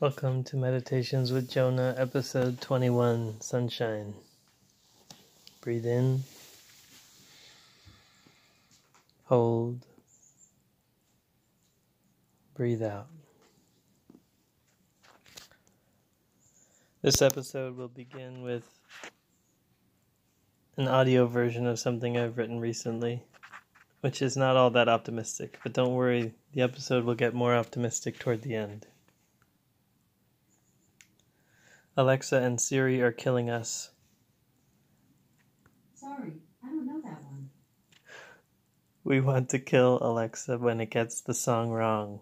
Welcome to Meditations with Jonah, episode 21 Sunshine. Breathe in, hold, breathe out. This episode will begin with an audio version of something I've written recently, which is not all that optimistic, but don't worry, the episode will get more optimistic toward the end. Alexa and Siri are killing us. Sorry, I don't know that one. We want to kill Alexa when it gets the song wrong,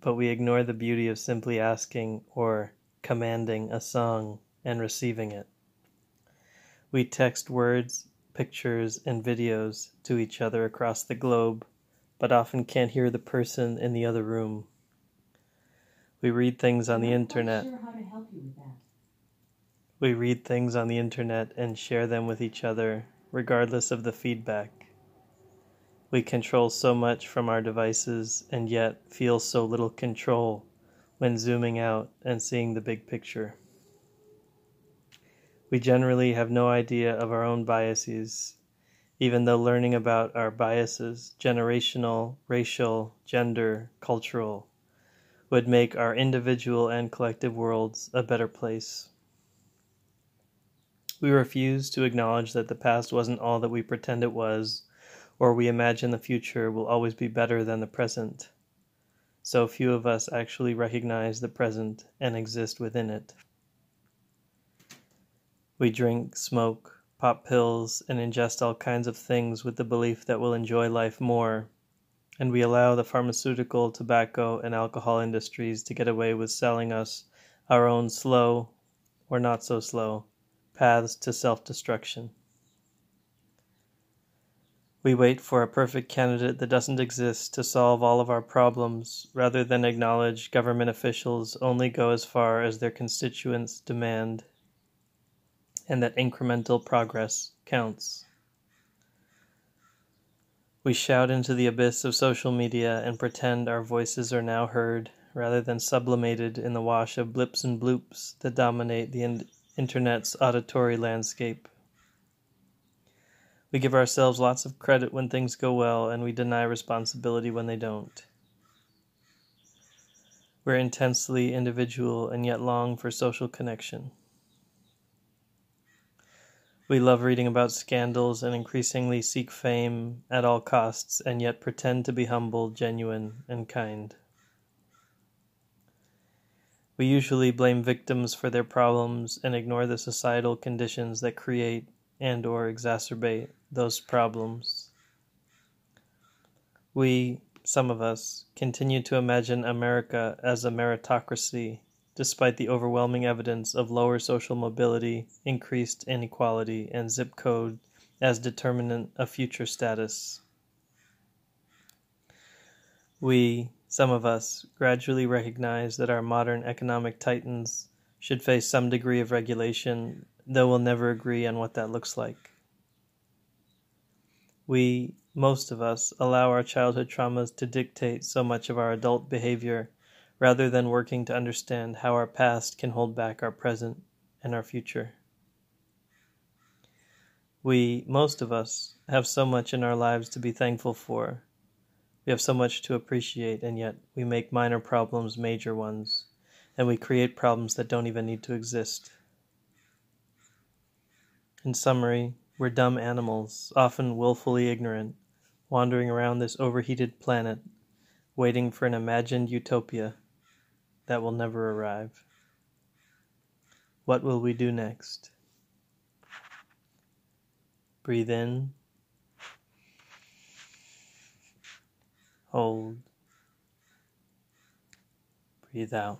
but we ignore the beauty of simply asking or commanding a song and receiving it. We text words, pictures, and videos to each other across the globe, but often can't hear the person in the other room. We read things on the internet. Sure how to help you with that. We read things on the internet and share them with each other, regardless of the feedback. We control so much from our devices and yet feel so little control when zooming out and seeing the big picture. We generally have no idea of our own biases, even though learning about our biases, generational, racial, gender, cultural, would make our individual and collective worlds a better place. We refuse to acknowledge that the past wasn't all that we pretend it was, or we imagine the future will always be better than the present. So few of us actually recognize the present and exist within it. We drink, smoke, pop pills, and ingest all kinds of things with the belief that we'll enjoy life more, and we allow the pharmaceutical, tobacco, and alcohol industries to get away with selling us our own slow, or not so slow, paths to self destruction. We wait for a perfect candidate that doesn't exist to solve all of our problems rather than acknowledge government officials only go as far as their constituents demand and that incremental progress counts. We shout into the abyss of social media and pretend our voices are now heard rather than sublimated in the wash of blips and bloops that dominate the internet's auditory landscape. We give ourselves lots of credit when things go well, and we deny responsibility when they don't. We're intensely individual and yet long for social connection. We love reading about scandals and increasingly seek fame at all costs, and yet pretend to be humble, genuine, and kind. We usually blame victims for their problems and ignore the societal conditions that create and or exacerbate those problems. We, some of us, continue to imagine America as a meritocracy despite the overwhelming evidence of lower social mobility, increased inequality, and zip code as determinant of future status. We, some of us, gradually recognize that our modern economic titans should face some degree of regulation, though we'll never agree on what that looks like. We, most of us, allow our childhood traumas to dictate so much of our adult behavior rather than working to understand how our past can hold back our present and our future. We, most of us, have so much in our lives to be thankful for. We have so much to appreciate, and yet we make minor problems major ones, and we create problems that don't even need to exist. In summary, we're dumb animals, often willfully ignorant, wandering around this overheated planet, waiting for an imagined utopia that will never arrive. What will we do next? Breathe in, hold, breathe out.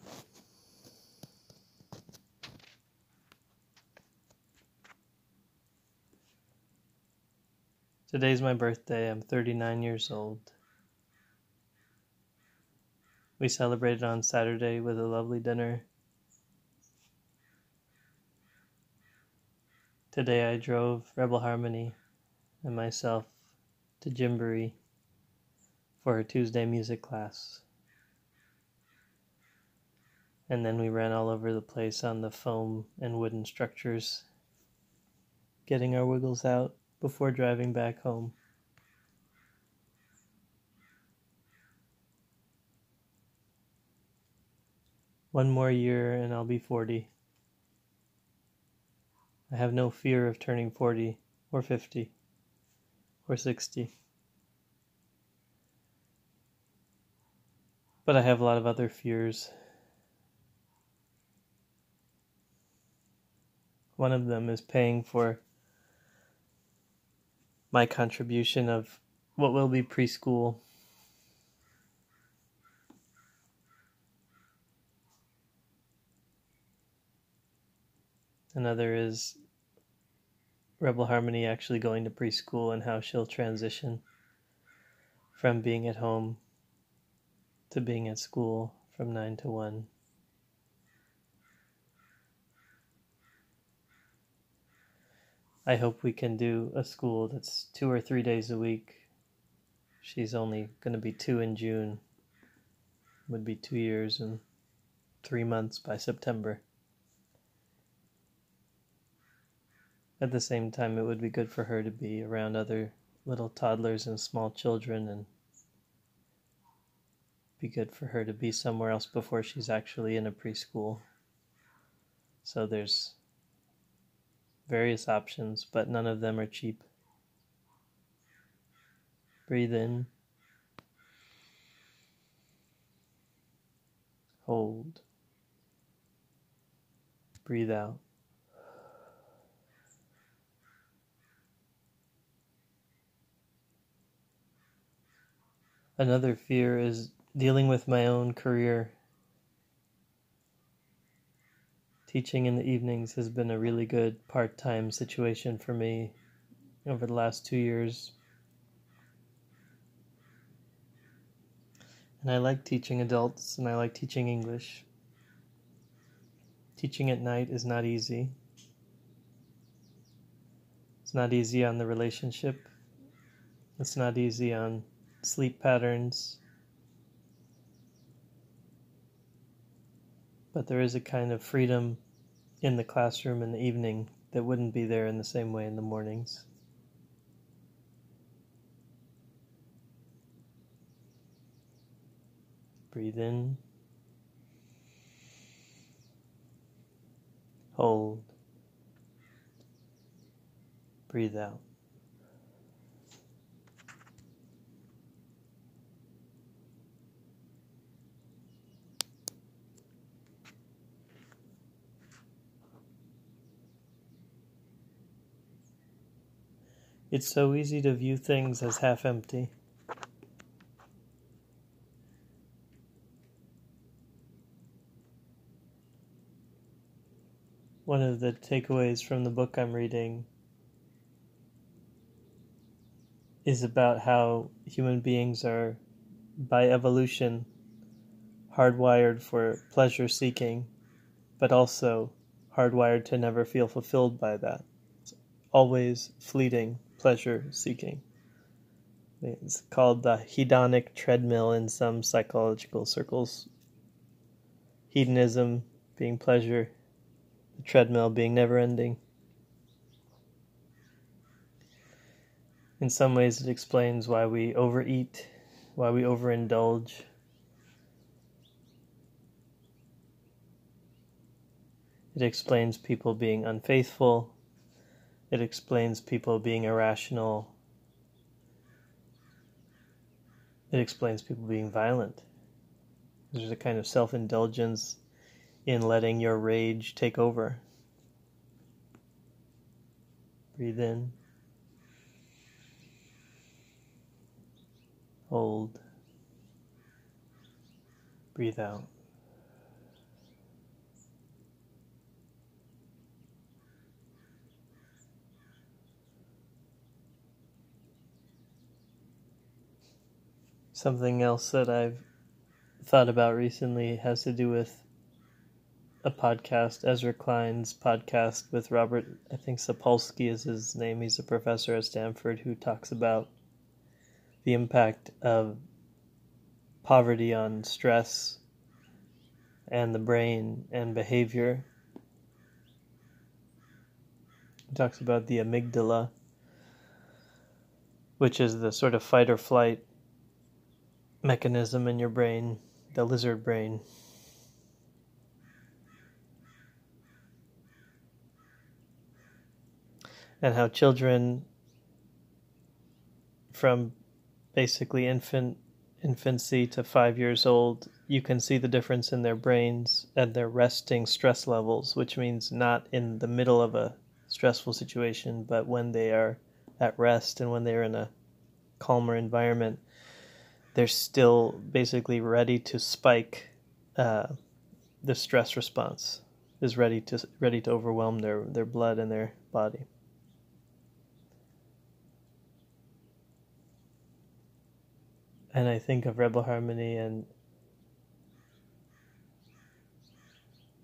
Today's my birthday. I'm 39 years old. We celebrated on Saturday with a lovely dinner. Today I drove Rebel Harmony and myself to Gymboree for her Tuesday music class. And then we ran all over the place on the foam and wooden structures, getting our wiggles out before driving back home. One more year and I'll be 40. I have no fear of turning 40 or 50 or 60. But I have a lot of other fears. One of them is paying for my contribution of what will be preschool. Another is Rebel Harmony actually going to preschool and how she'll transition from being at home to being at school from 9 to 1. I hope we can do a school that's two or three days a week. She's only going to be two in June. Would be two years and three months by September. At the same time, it would be good for her to be around other little toddlers and small children and be good for her to be somewhere else before she's actually in a preschool. So there's various options, but none of them are cheap. Breathe in. Hold. Breathe out. Another fear is dealing with my own career. Teaching in the evenings has been a really good part time situation for me over the last two years. And I like teaching adults and I like teaching English. Teaching at night is not easy. It's not easy on the relationship. It's not easy on sleep patterns. But there is a kind of freedom in the classroom in the evening that wouldn't be there in the same way in the mornings. Breathe in. Hold. Breathe out. It's so easy to view things as half empty. One of the takeaways from the book I'm reading is about how human beings are, by evolution, hardwired for pleasure seeking, but also hardwired to never feel fulfilled by that. It's always fleeting pleasure seeking. It's called the hedonic treadmill in some psychological circles. Hedonism being pleasure, the treadmill being never ending. In some ways, it explains why we overeat, why we overindulge. It explains people being unfaithful, it explains people being irrational. It explains people being violent. There's a kind of self indulgence in letting your rage take over. Breathe in. Hold. Breathe out. Something else that I've thought about recently has to do with a podcast, Ezra Klein's podcast with Robert, I think Sapolsky is his name. He's a professor at Stanford who talks about the impact of poverty on stress and the brain and behavior. He talks about the amygdala, which is the sort of fight or flight mechanism in your brain, the lizard brain. And how children from basically infant infancy to five years old, you can see the difference in their brains and their resting stress levels, which means not in the middle of a stressful situation, but when they are at rest and when they're in a calmer environment, they're still basically ready to spike. Uh, the stress response is ready to ready to overwhelm their, their blood and their body. and I think of Rebel Harmony and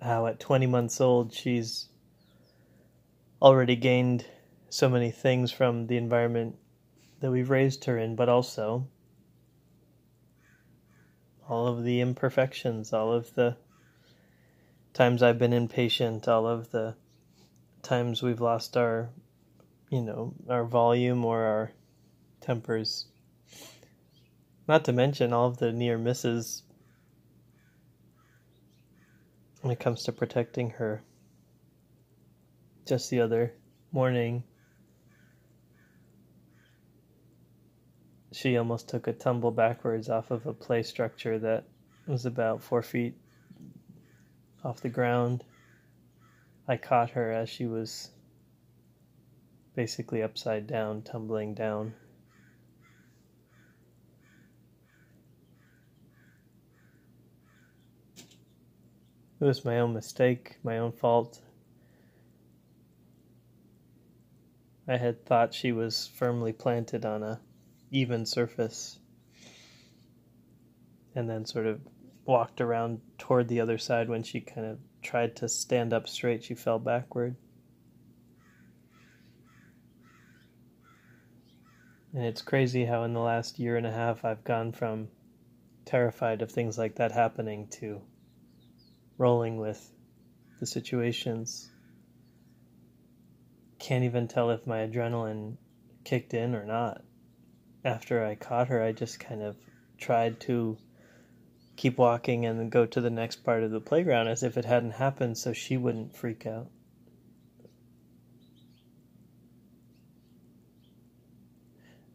how at 20 months old she's already gained so many things from the environment that we've raised her in, but also all of the imperfections, all of the times I've been impatient, all of the times we've lost our, you know, our volume or our tempers. Not to mention all of the near misses when it comes to protecting her. Just the other morning, she almost took a tumble backwards off of a play structure that was about four feet off the ground. I caught her as she was basically upside down, tumbling down. It was my own mistake, my own fault. I had thought she was firmly planted on a even surface and then sort of walked around toward the other side when she kind of tried to stand up straight she fell backward and it's crazy how in the last year and a half I've gone from terrified of things like that happening to rolling with the situations. Can't even tell if my adrenaline kicked in or not. After I caught her, I just kind of tried to keep walking and go to the next part of the playground as if it hadn't happened so she wouldn't freak out.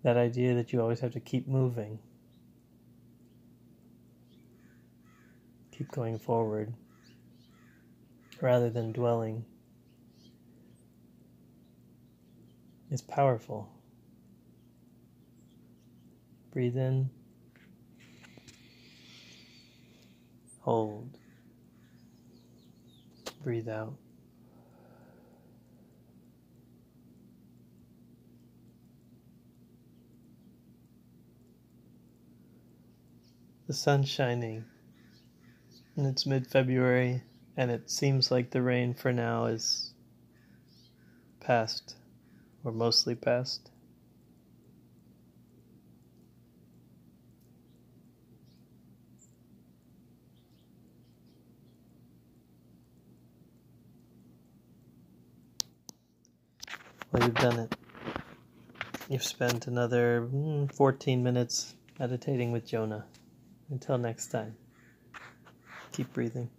That idea that you always have to keep moving, keep going forward rather than dwelling is powerful. Breathe in, hold, breathe out. The sun's shining, and it's mid February and it seems like the rain for now is past, or mostly past. Well, you've done it. You've spent another mm, 14 minutes meditating with Jonah. Until next time, keep breathing.